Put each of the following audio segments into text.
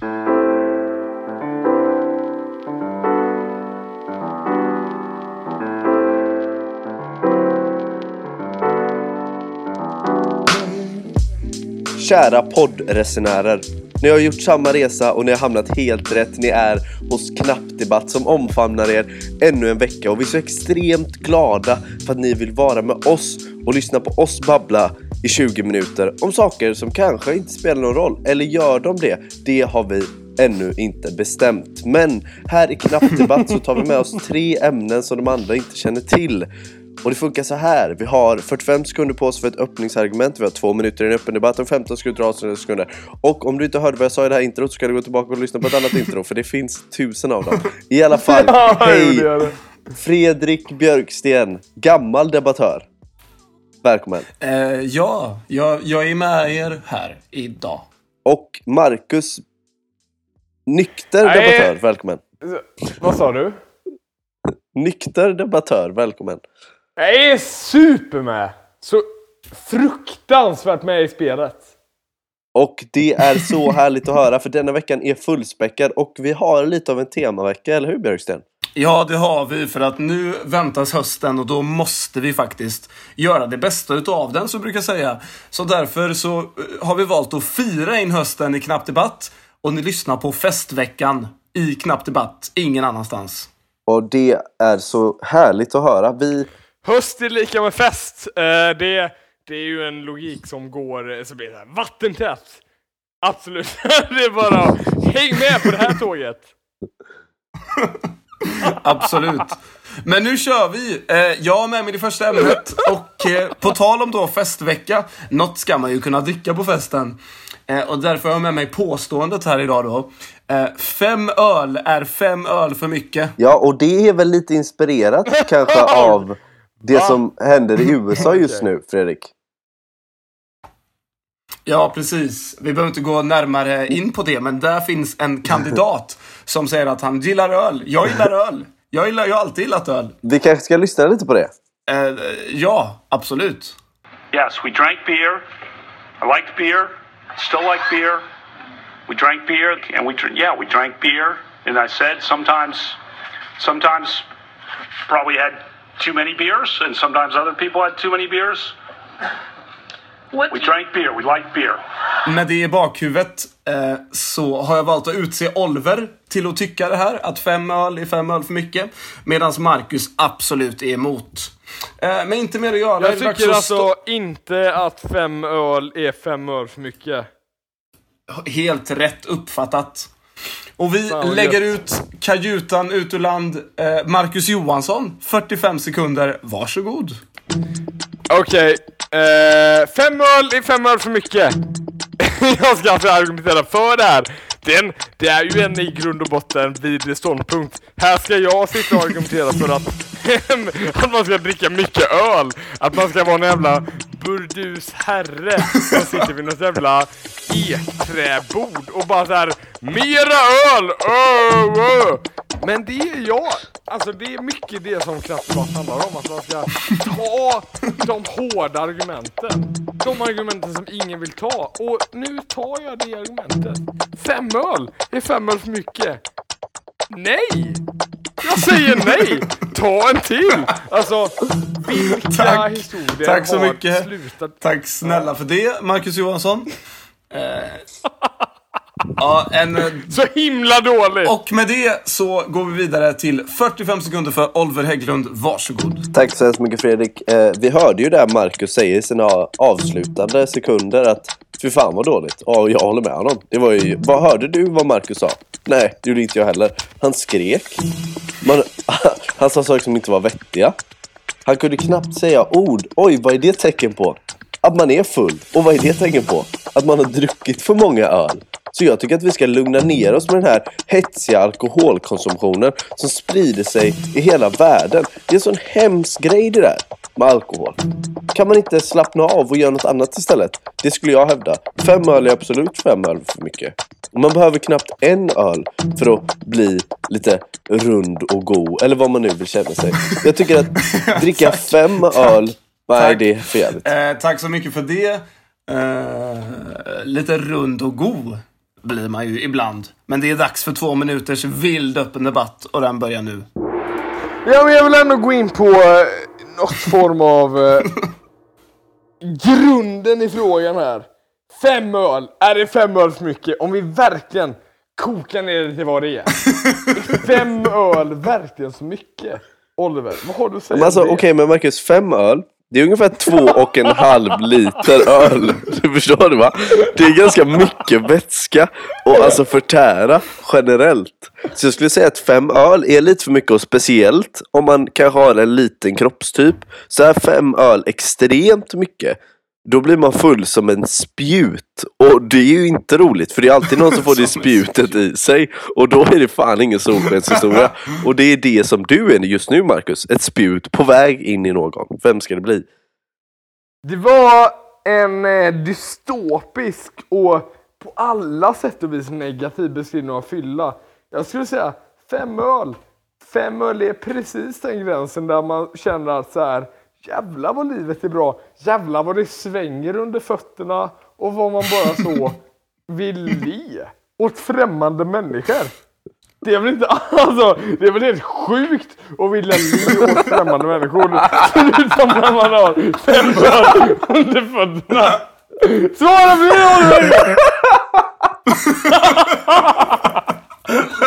Kära poddresenärer. Ni har gjort samma resa och ni har hamnat helt rätt. Ni är hos Knappdebatt som omfamnar er ännu en vecka och vi är så extremt glada för att ni vill vara med oss och lyssna på oss babbla i 20 minuter om saker som kanske inte spelar någon roll. Eller gör de det? Det har vi ännu inte bestämt. Men här i Knappdebatt så tar vi med oss tre ämnen som de andra inte känner till. Och det funkar så här. Vi har 45 sekunder på oss för ett öppningsargument. Vi har två minuter i en öppen debatt och 15 sekunder. Och om du inte hörde vad jag sa i det här introt så ska du gå tillbaka och lyssna på ett annat intro. För det finns tusen av dem. I alla fall, hej! Fredrik Björksten, gammal debattör. Välkommen. Eh, ja, jag, jag är med er här idag. Och Marcus, nykter Nej. debattör. Välkommen. Vad sa du? Nykter debattör. Välkommen. Jag är super med! Så fruktansvärt med i spelet. Och det är så härligt att höra för denna veckan är fullspäckad och vi har lite av en temavecka, eller hur Björksten? Ja, det har vi för att nu väntas hösten och då måste vi faktiskt göra det bästa utav den, så brukar jag säga. Så därför så eh, har vi valt att fira in hösten i Knapp Debatt och ni lyssnar på festveckan i Knapp Debatt, ingen annanstans. Och det är så härligt att höra. Vi, Höst är lika med fest. Eh, det, det är ju en logik som går, eh, så blir det här vattentätt. Absolut. det är bara häng med på det här tåget. Absolut. Men nu kör vi! Eh, jag har med mig det första ämnet och eh, på tal om då festvecka, något ska man ju kunna dricka på festen. Eh, och därför har jag med mig påståendet här idag då. Fem öl är fem öl för mycket. ja, och det är väl lite inspirerat kanske av det som händer i USA just nu, Fredrik. Ja, precis. Vi behöver inte gå närmare in på det, men där finns en kandidat som säger att han gillar öl. Jag gillar öl. Jag, gillar, jag har alltid gillat öl. Vi kanske ska lyssna lite på det. Eh, ja, absolut. Yes, we drank beer. I liked beer. Still like beer. We drank beer, and we yeah, we drank beer. And I said sometimes, sometimes probably had too many beers, and sometimes other people had too many beers. We drank beer. We liked beer. Med det i bakhuvudet eh, så har jag valt att utse Oliver till att tycka det här. Att fem öl är fem öl för mycket. Medan Marcus absolut är emot. Eh, men inte mer att göra. Jag tycker att alltså inte att fem öl är fem öl för mycket. Helt rätt uppfattat. Och vi Fan, lägger gött. ut kajutan ut ur land. Eh, Marcus Johansson, 45 sekunder. Varsågod. Okej, eh, fem öl är fem öl för mycket. jag ska alltså argumentera för det här. Den, det är ju en i grund och botten vidrig ståndpunkt. Här ska jag sitta och argumentera för att, att man ska dricka mycket öl. Att man ska vara en jävla burdus herre som sitter vid något jävla ekträbord och bara så här Mera öl! Ö, ö. Men det är jag. Alltså det är mycket det som kraftdebatt handlar om. Att man ska ta de hårda argumenten. De argumenten som ingen vill ta. Och nu tar jag det argumentet. Fem öl är fem öl för mycket. Nej! Jag säger nej! Ta en till! Alltså, vilka Tack. historier Tack så har mycket. slutat... Tack snälla för det, Marcus Johansson. Eh, ja, en... eh, Så himla dåligt! Och med det så går vi vidare till 45 sekunder för Oliver Hägglund. Varsågod. Tack så hemskt mycket Fredrik. Eh, vi hörde ju där Marcus säger i sina avslutande sekunder att fy fan vad dåligt. Ja, jag håller med honom. Det var ju, vad hörde du vad Marcus sa? Nej, det gjorde inte jag heller. Han skrek. Man, han sa saker som inte var vettiga. Han kunde knappt säga ord. Oj, vad är det tecken på? Att man är full. Och vad är det tecken på? Att man har druckit för många öl. Så jag tycker att vi ska lugna ner oss med den här hetsiga alkoholkonsumtionen som sprider sig i hela världen. Det är en sån hemsk grej det där med alkohol. Kan man inte slappna av och göra något annat istället? Det skulle jag hävda. Fem öl är absolut fem öl för mycket. Man behöver knappt en öl för att bli lite rund och god. Eller vad man nu vill känna sig. Jag tycker att dricka fem öl, nej Tack. det är för jävligt. Eh, tack så mycket för det. Eh, lite rund och god. Blir man ju ibland. Men det är dags för två minuters vild öppen debatt och den börjar nu. Ja, men jag vill ändå gå in på eh, något form av eh, grunden i frågan här. Fem öl, är det fem öl för mycket? Om vi verkligen kokar ner det till vad det är. Är fem öl verkligen så mycket? Oliver, vad har du att säga Men alltså okej, men Marcus, fem öl. Det är ungefär två och en halv liter öl. Du förstår det va? Det är ganska mycket vätska och alltså förtära generellt. Så jag skulle säga att fem öl är lite för mycket och speciellt om man kanske har en liten kroppstyp. Så är fem öl extremt mycket. Då blir man full som en spjut. Och det är ju inte roligt för det är alltid någon som får det spjutet i sig. Och då är det fan ingen solskenshistoria. Och det är det som du är just nu Marcus. Ett spjut på väg in i någon. Vem ska det bli? Det var en eh, dystopisk och på alla sätt och vis negativ beskrivning av fylla. Jag skulle säga fem öl. Fem öl är precis den gränsen där man känner att så här, jävlar vad livet är bra. Jävlar vad det svänger under fötterna och vad man bara så vill le åt främmande människor. Det är väl inte, alltså, det är väl helt sjukt att vilja le åt främmande människor. Förutom när man har fem under fötterna. Svara på det Oliver!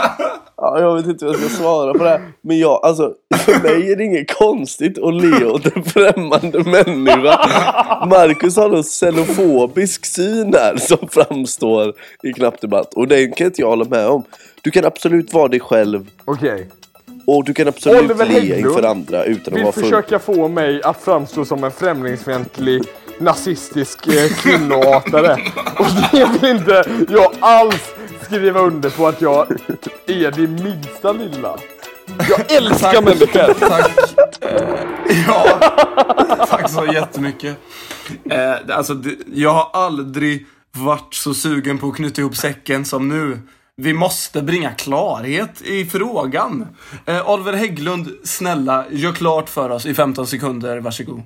Ja, jag vet inte hur jag ska svara på det här. Men jag, alltså, för mig är det inget konstigt att le åt en främmande människa. Marcus har någon xenofobisk syn här som framstår i knappdebatt. Och den kan inte jag hålla med om. Du kan absolut vara dig själv Okej. och du kan absolut Oliver le inför andra utan att vara full. försöka få mig att framstå som en främlingsfientlig nazistisk eh, kvinnohatare. Och det vill inte jag alls skriva under på att jag är det minsta lilla. Jag älskar människor! Tack. Eh, ja, tack så jättemycket. Eh, alltså, jag har aldrig varit så sugen på att knyta ihop säcken som nu. Vi måste bringa klarhet i frågan. Eh, Oliver Hägglund, snälla, gör klart för oss i 15 sekunder. Varsågod.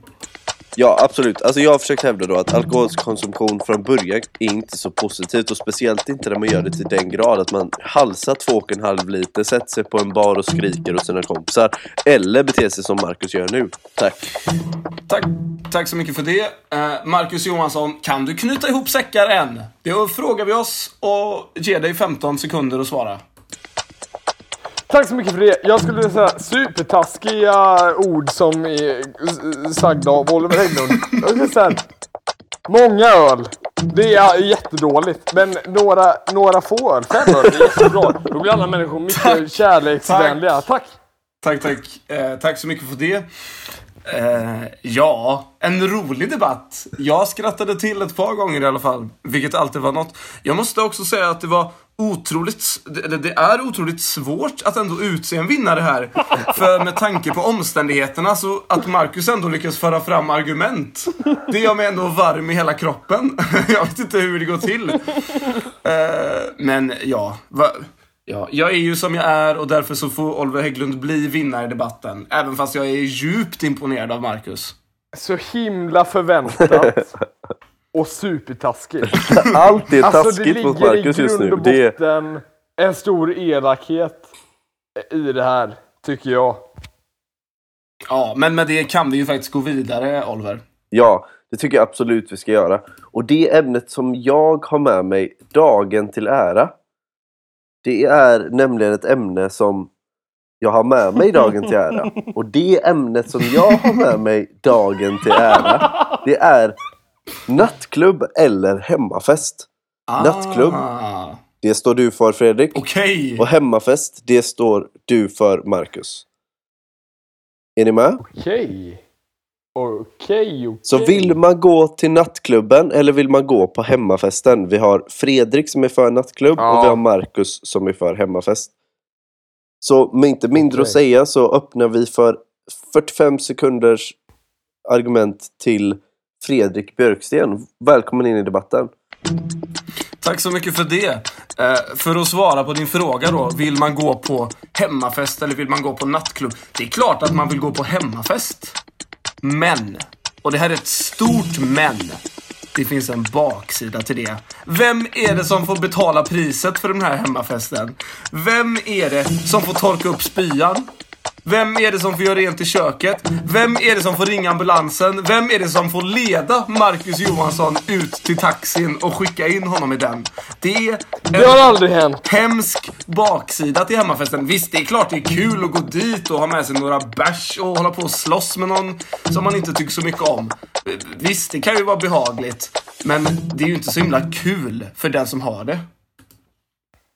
Ja, absolut. Alltså jag har försökt hävda då att alkoholkonsumtion från början är inte så positivt och speciellt inte när man gör det till den grad att man halsar två och en halv liter, sätter sig på en bar och skriker åt sina kompisar eller beter sig som Marcus gör nu. Tack. Tack, tack så mycket för det. Eh, Marcus Johansson, kan du knyta ihop säckar än? Det frågar vi oss och ger dig 15 sekunder att svara. Tack så mycket för det. Jag skulle säga supertaskiga ord som är sagda av Oliver Hägglund. Jag skulle säga många öl. Det är jättedåligt. Men några, några få öl, fem öl, det är jättebra. Då blir alla människor mycket Tack. kärleksvänliga. Tack. Tack, tack. Eh, tack så mycket för det. Eh, ja, en rolig debatt. Jag skrattade till ett par gånger i alla fall, vilket alltid var något. Jag måste också säga att det var otroligt, eller det är otroligt svårt att ändå utse en vinnare här. För med tanke på omständigheterna så att Marcus ändå lyckas föra fram argument. Det gör mig ändå varm i hela kroppen. Jag vet inte hur det går till. Eh, men ja, va, ja, jag är ju som jag är och därför så får Oliver Hägglund bli vinnare i debatten. Även fast jag är djupt imponerad av Marcus. Så himla förväntat. Och supertaskigt. Allt är Alltså det taskigt mot ligger i Marcus just grund nu. och Det är... botten en stor elakhet i det här, tycker jag. Ja, men med det kan vi ju faktiskt gå vidare, Oliver. Ja, det tycker jag absolut vi ska göra. Och det ämnet som jag har med mig dagen till ära. Det är nämligen ett ämne som jag har med mig dagen till ära. Och det ämnet som jag har med mig dagen till ära. Det är nattklubb eller hemmafest. Nattklubb. Ah, Det står du för Fredrik. Okej. Och hemmafest, det står du för Marcus. Är ni med? Okej. Okej, okej. Så vill man gå till nattklubben eller vill man gå på hemmafesten? Vi har Fredrik som är för nattklubb Ja. och vi har Marcus som är för hemmafest. Så med inte mindre att Okej. säga så öppnar vi för 45 sekunders argument till Fredrik Björksten. Välkommen in i debatten. Tack så mycket för det. Eh, för att svara på din fråga då. Vill man gå på hemmafest eller vill man gå på nattklubb? Det är klart att man vill gå på hemmafest. Men, och det här är ett stort men. det finns en baksida till det. Vem är det som får betala priset för den här hemmafesten? Vem är det som får torka upp spyan? Vem är det som får göra rent i köket? Vem är det som får ringa ambulansen? Vem är det som får leda Marcus Johansson ut till taxin och skicka in honom i den? Det är Det har aldrig hänt. hemsk baksida till hemmafesten. Visst, det är klart det är kul att gå dit och ha med sig några bärs och hålla på och slåss med någon som man inte tycker så mycket om. Visst, det kan ju vara behagligt. Men det är ju inte så himla kul för den som har det.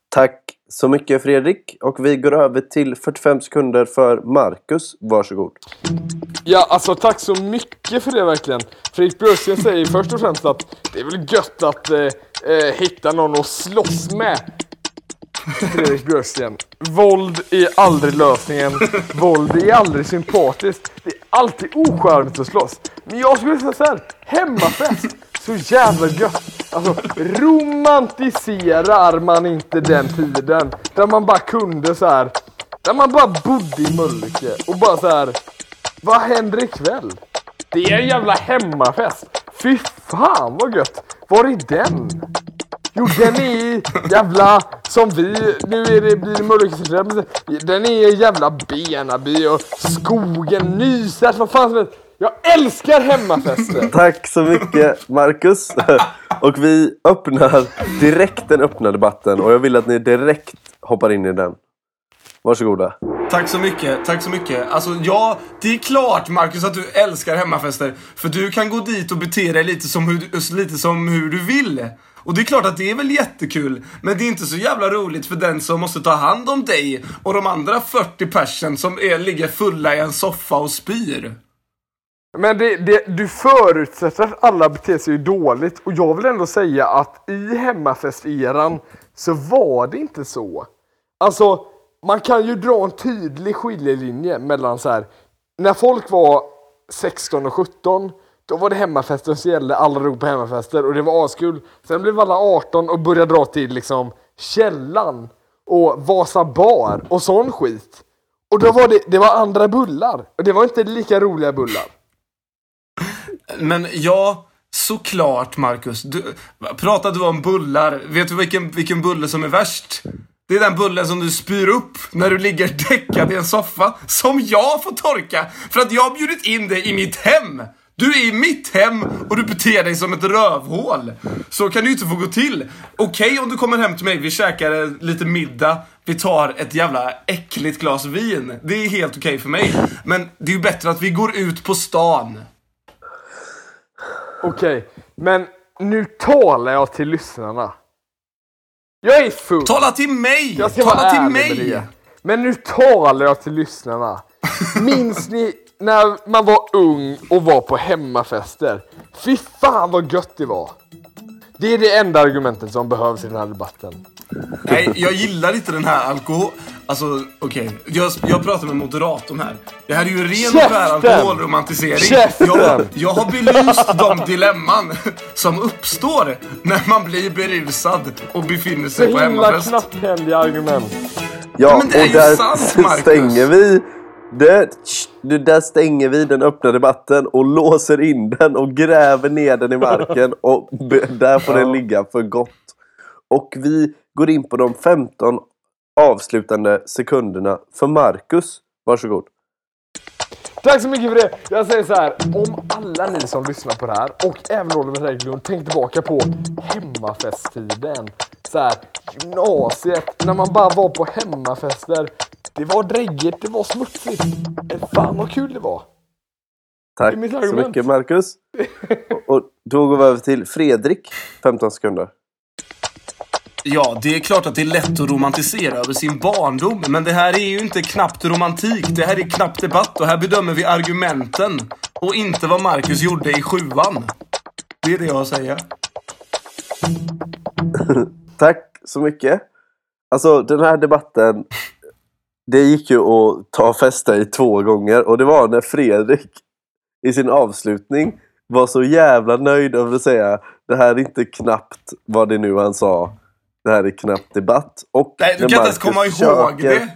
Tack så mycket Fredrik. Och vi går över till 45 sekunder för Marcus. Varsågod. Ja, alltså tack så mycket för det verkligen. Fredrik Björksten säger först och främst att det är väl gött att eh, eh hitta någon att slåss med. Fredrik Björksten. Våld är aldrig lösningen. Våld är aldrig sympatiskt. Det är alltid ocharmigt att slåss. Men jag skulle säga så här. Hemmafest. Så jävla gött. Alltså romantiserar man inte den tiden. Där man bara kunde så här. Där man bara bodde i Mölnlycke och bara så här. Vad händer ikväll? Det är en jävla hemmafest. Fy fan vad gött. Var är den? Jo den är i jävla som vi, nu är det, blir det Mölnlycke Den är i jävla Benaby och skogen, Nysäter, vad fan som helst. Jag älskar hemmafester! Tack så mycket Marcus. Och vi öppnar direkt den öppna debatten och jag vill att ni direkt hoppar in i den. Varsågoda. Tack så mycket, tack så mycket. Alltså ja, det är klart Marcus att du älskar hemmafester. För du kan gå dit och bete dig lite som hur, lite som hur du vill. Och det är klart att det är väl jättekul, men det är inte så jävla roligt för den som måste ta hand om dig och de andra 40 personen som är, ligger fulla i en soffa och spyr. Men det, det, du förutsätter att alla beter sig dåligt och jag vill ändå säga att i hemmafesteran så var det inte så. Alltså, man kan ju dra en tydlig skiljelinje mellan så här. När folk var 16 och 17 då var det hemmafesten som gällde, alla drog på hemmafester och det var askul. Sen blev alla 18 och började dra till liksom Källan och Vasa bar och sån skit. Och då var det, det var andra bullar. Och det var inte lika roliga bullar. Men ja, såklart Marcus. Du, pratar du om bullar? Vet du vilken, vilken bulle som är värst? Det är den bullen som du spyr upp när du ligger däckad i en soffa. Som jag får torka för att jag har bjudit in dig i mitt hem. Du är i mitt hem och du beter dig som ett rövhål. Så kan det ju inte få gå till. Okej okay, om du kommer hem till mig, vi käkar lite middag, vi tar ett jävla äckligt glas vin. Det är helt okej okay för mig. Men det är ju bättre att vi går ut på stan. Okej, okay, men nu talar jag till lyssnarna. Jag är full. Tala till mig! Jag ska Tala till mig! Men nu talar jag till lyssnarna. Minns ni när man var ung och var på hemmafester? Fy fan vad gött det var. Det är det enda argumentet som behövs i den här debatten. Nej, jag gillar inte den här alkohol... Alltså, okej. Okay. Jag, jag pratar med moderatorn här. Det här är ju ren och skär alkoholromantisering. Käften! Jag, jag har belyst de dilemman som uppstår när man blir berusad och befinner sig Så på himla hemmafest. knapphändiga argument. Ja, men det är och ju där sant, Marcus. stänger vi det, du, där stänger vi den öppna debatten och låser in den och gräver ner den i marken och där får den ligga för gott. Och vi går in på de 15 avslutande sekunderna för Marcus. Varsågod. Tack så mycket för det! Jag säger så här, om alla ni som lyssnar på det här och även Oliver Hägglund tänk tillbaka på hemmafesttiden. Så här, gymnasiet, när man bara var på hemmafester. Det var dräggigt, det var smutsigt. Fan vad kul det var! Tack Det så mycket Marcus. Och då går vi över till Fredrik. 15 sekunder. Ja, det är klart att det är lätt att romantisera över sin barndom, men det här är ju inte knappt romantik. Det här är knappt debatt och här bedömer vi argumenten och inte vad Marcus gjorde i sjuan. Det är det jag har att säga. Tack så mycket. Alltså den här debatten. Det gick ju att ta fästa i två gånger och det var när Fredrik i sin avslutning var så jävla nöjd över att säga det här är inte knappt vad det nu han sa. Det här är knappt debatt. Och Nej, du kan inte ens komma ihåg det.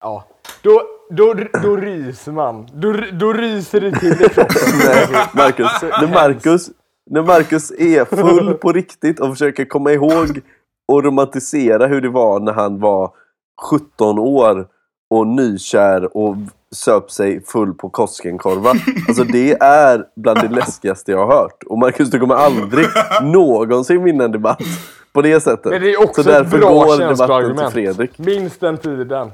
Ja, då, då, då ryser man. Då, då ryser det till i kroppen. Nej, Marcus, när Marcus när Marcus är full på riktigt och försöker komma ihåg och romantisera hur det var när han var 17 år och nykär och söp sig full på Koskenkorva. Alltså det är bland det läskigaste jag har hört. Och Marcus, du kommer aldrig någonsin vinna en debatt på det sättet. Men det är också Så ett därför bra debatten till känsloargument. Fredrik. Minst den tiden.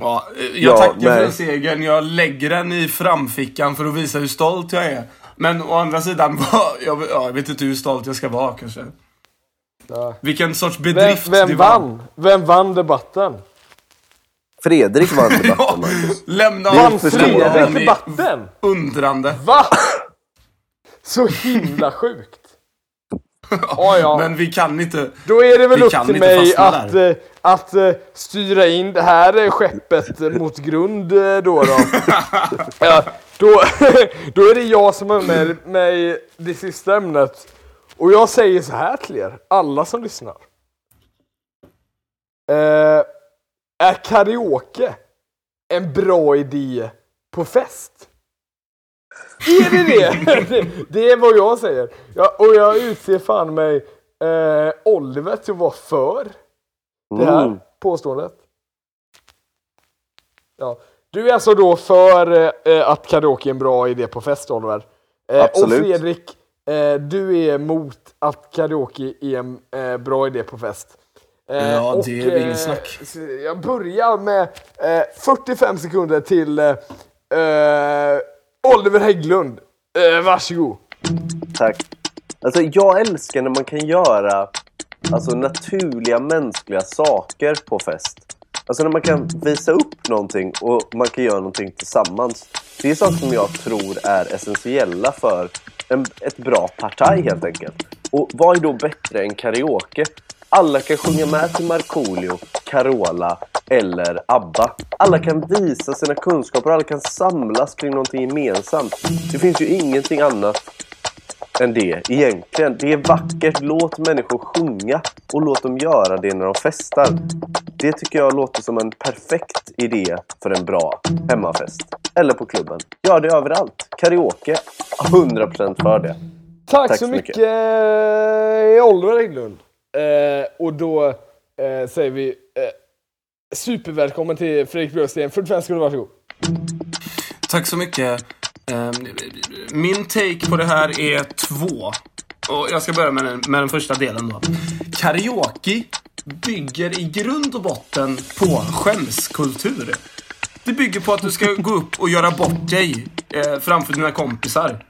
Ja, jag Ja, tackar för nej. den segern. Jag lägger den i framfickan för att visa hur stolt jag är. Men å andra sidan, jag, ja, jag vet inte hur stolt jag ska vara kanske. Ja. Vilken sorts Vem, bedrift vem det var. vann? Vem vann debatten? Fredrik vann debatten, Ja, Marcus. lämna Vann Fredrik debatten? undrande. Va? Så himla sjukt. Ja, ja. Men vi kan inte... Då är det väl upp till mig att, där. eh, att eh, styra in det här eh, skeppet mot grund då. då. ja, då, då är det jag som med mig det sista ämnet. Och jag säger så här till er, alla som lyssnar. Eh, är karaoke en bra idé på fest? Är det det? det? Är vad jag säger. Ja, och jag utser fan mig eh, Oliver till att vara för det här Mm. påståendet. Ja. Du är alltså då för eh, att karaoke är en bra idé på fest, Oliver. Eh, och Absolut. Fredrik, eh, du är emot att karaoke är en eh, bra idé på fest. Eh, Ja, det är och, inget snack. så Jag börjar med eh, 45 sekunder till eh, eh, Oliver Hägglund. Eh, varsågod. Tack. Alltså jag älskar när man kan göra alltså, naturliga mänskliga saker på fest. Alltså när man kan visa upp någonting och man kan göra någonting tillsammans. Det är saker som jag tror är essentiella för en, ett bra partaj helt enkelt. Och vad är då bättre än karaoke? Alla kan sjunga med till Markoolio, Carola eller ABBA. Alla kan visa sina kunskaper, alla kan samlas kring någonting gemensamt. Det finns ju ingenting annat än det egentligen. Det är vackert. Låt människor sjunga och låt dem göra det när de festar. Det tycker jag låter som en perfekt idé för en bra hemmafest. Eller på klubben. Gör det överallt. Karaoke. 100% för det. Tack, Tack så så mycket, mycket. eh, Oliver Hägglund. Eh, och då eh, säger vi eh, supervälkommen till Fredrik Björksten. 45 sekunder, varsågod. Tack så mycket. Ehm, min take på det här är två. Och jag ska börja med den, med den första delen då. Karaoke bygger i grund och botten på skämskultur. Det bygger på att du ska gå upp och göra bort dig eh, framför dina kompisar.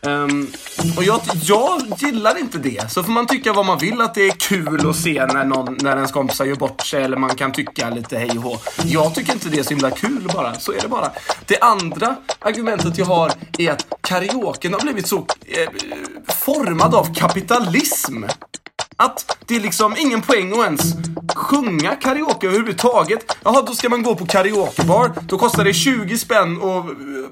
Um, och jag, jag gillar inte det. Så får man tycka vad man vill att det är kul att se när, någon, när ens kompisar gör bort sig eller man kan tycka lite hej och hå. Jag tycker inte det är så himla kul bara. Så är det bara. Det andra argumentet jag har är att karaoken har blivit så eh, formad av kapitalism. Att det är liksom ingen poäng att ens sjunga karaoke överhuvudtaget. Jaha, då ska man gå på karaokebar. Då kostar det 20 spänn att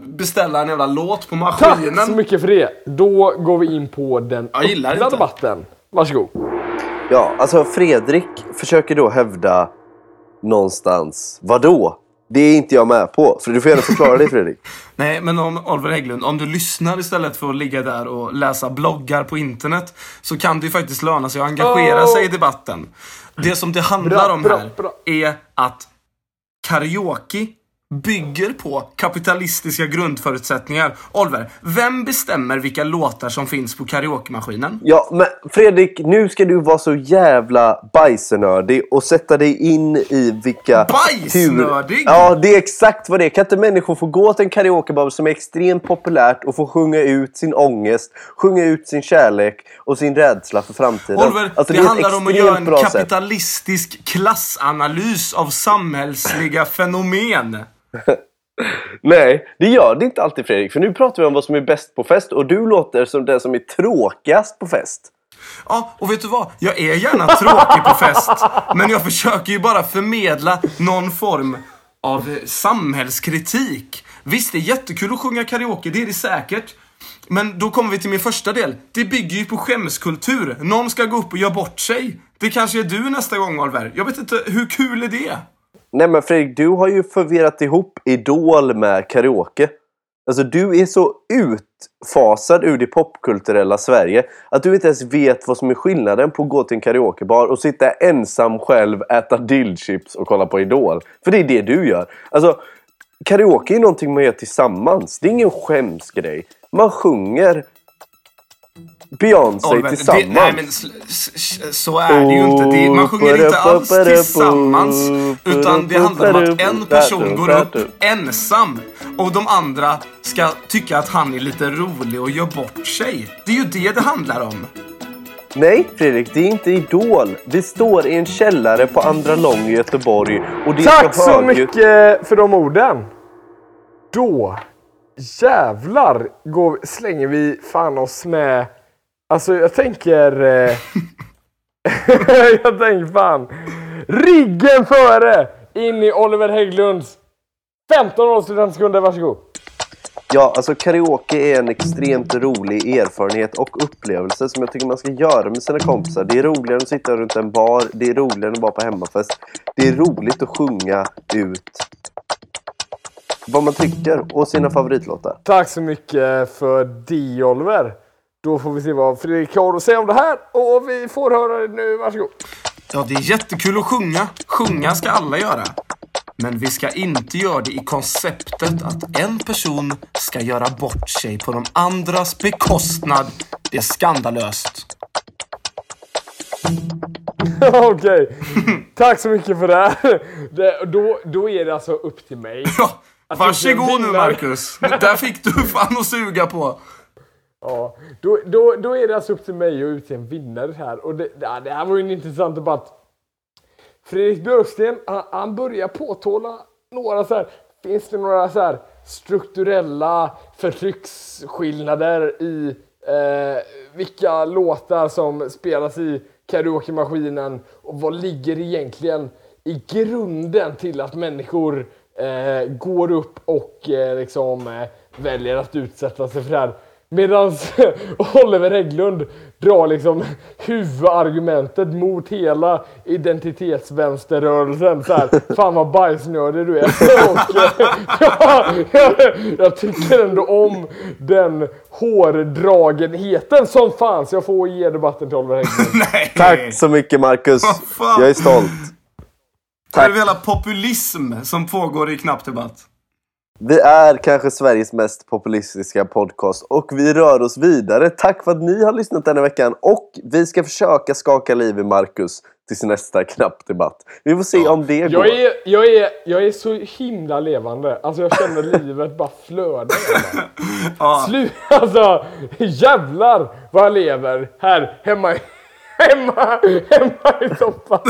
beställa en jävla låt på Tack maskinen. så mycket för det. Då går vi in på den öppna debatten. Varsågod. Ja, alltså Fredrik försöker då hävda någonstans. Vadå? Det är inte jag med på. För du får gärna förklara dig Fredrik. Nej, men om Oliver Hägglund, om du lyssnar istället för att ligga där och läsa bloggar på internet så kan det ju faktiskt löna sig att engagera Oh. sig i debatten. Det som det handlar Bra, om bra, här bra. är att karaoke bygger på kapitalistiska grundförutsättningar. Oliver, vem bestämmer vilka låtar som finns på karaokemaskinen? Ja, men Fredrik, nu ska du vara så jävla bajsnördig och sätta dig in i vilka... Bajsnördig? Ja, det är exakt vad det är. Kan inte människor få gå till en karaokebar som är extremt populärt och få sjunga ut sin ångest, sjunga ut sin kärlek och sin rädsla för framtiden? Oliver, Alltså, det, ett handlar om att göra en bra sätt. kapitalistisk klassanalys av samhällsliga fenomen. Nej, det gör det inte alltid Fredrik. För nu pratar vi om vad som är bäst på fest och du låter som den som är tråkigast på fest. Ja, och vet du vad? Jag är gärna tråkig på fest. Men jag försöker ju bara förmedla någon form av samhällskritik. Visst, det är jättekul att sjunga karaoke, det är det säkert. Men då kommer vi till min första del. Det bygger ju på skämskultur. Någon ska gå upp och göra bort sig. Det kanske är du nästa gång, Oliver. Jag vet inte, hur kul är det? Nej men Fredrik, du har ju förvirrat ihop Idol med karaoke. Alltså du är så utfasad ur det popkulturella Sverige att du inte ens vet vad som är skillnaden på att gå till en karaokebar och sitta ensam själv, äta dillchips och kolla på Idol. För det är det du gör. Alltså, karaoke är någonting man gör tillsammans. Det är ingen skämsgrej. Man sjunger Beyoncé Oliver, tillsammans. Det, nej men så är det ju inte. Det, man sjunger inte alls tillsammans. Utan det handlar om att en person går upp ensam och de andra ska tycka att han är lite rolig och gör bort sig. Det är ju det det handlar om. Nej Fredrik, det är inte Idol. Vi står i en källare på Andra Lång i Göteborg och det är Tack så så mycket för de orden! Då jävlar går, slänger vi fan oss med... Alltså jag tänker... Eh, jag tänker fan... Riggen före! In i Oliver Hägglunds 15 avslutande varsågod. Ja, alltså karaoke är en extremt rolig erfarenhet och upplevelse som jag tycker man ska göra med sina kompisar. Det är roligare att sitta runt en bar, det är roligare än att vara på hemmafest. Det är roligt att sjunga ut vad man tycker och sina favoritlåtar. Tack så mycket för det Oliver. Då får vi se vad Fredrik har att säga om det här och vi får höra det nu. Varsågod. Ja, det är jättekul att sjunga. Sjunga ska alla göra. Men vi ska inte göra det i konceptet att en person ska göra bort sig på de andras bekostnad. Det är skandalöst. Okej, tack så mycket för det här. Det, då, då är det alltså upp till mig. Ja, varsågod nu. Marcus. Där fick du fan att suga på. Ja, då, då, då är det alltså upp till mig att utse en vinnare här. Och det, ja, det här var ju en intressant debatt. Fredrik Björksten, han, han börjar påtala några så här, finns det några så här strukturella förtrycksskillnader i eh, vilka låtar som spelas i karaokemaskinen och vad ligger egentligen i grunden till att människor eh, går upp och eh, liksom eh, väljer att utsätta sig för det här. Medan Oliver Hägglund drar liksom huvudargumentet mot hela identitetsvänsterrörelsen. Så här, Fan vad bajsnödig du är. Och, ja, jag, jag tycker ändå om den hårdragenheten som fanns. Jag får ge debatten till Oliver Hägglund. Nej. Tack så mycket Marcus. Jag är stolt. Det är väl hela populism som pågår i knapp debatt. Vi är kanske Sveriges mest populistiska podcast och vi rör oss vidare. Tack för att ni har lyssnat denna veckan och vi ska försöka skaka liv i Marcus tills nästa knappdebatt. Vi får se om det går. Jag är, jag, är, jag är så himla levande. Alltså jag känner livet bara flöda. Slut, alltså jävlar vad jag lever här hemma i, hemma, hemma i soffan.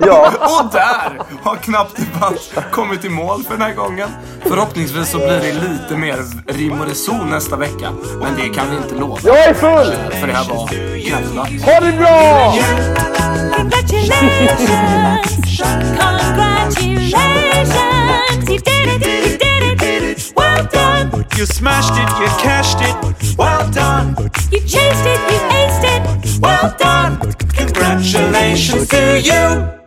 Ja, Och där har knappt kommit i mål för den här gången. Förhoppningsvis så blir det lite mer rim och reson nästa vecka. Men det kan vi inte lova. Jag är full! För det här var knappt debatt. Ha det bra! Congratulations! Congratulations! You did it! You did it! Well done! You smashed it, you cashed it. Well done, You chased it! You aced it! well done. Congratulations to you.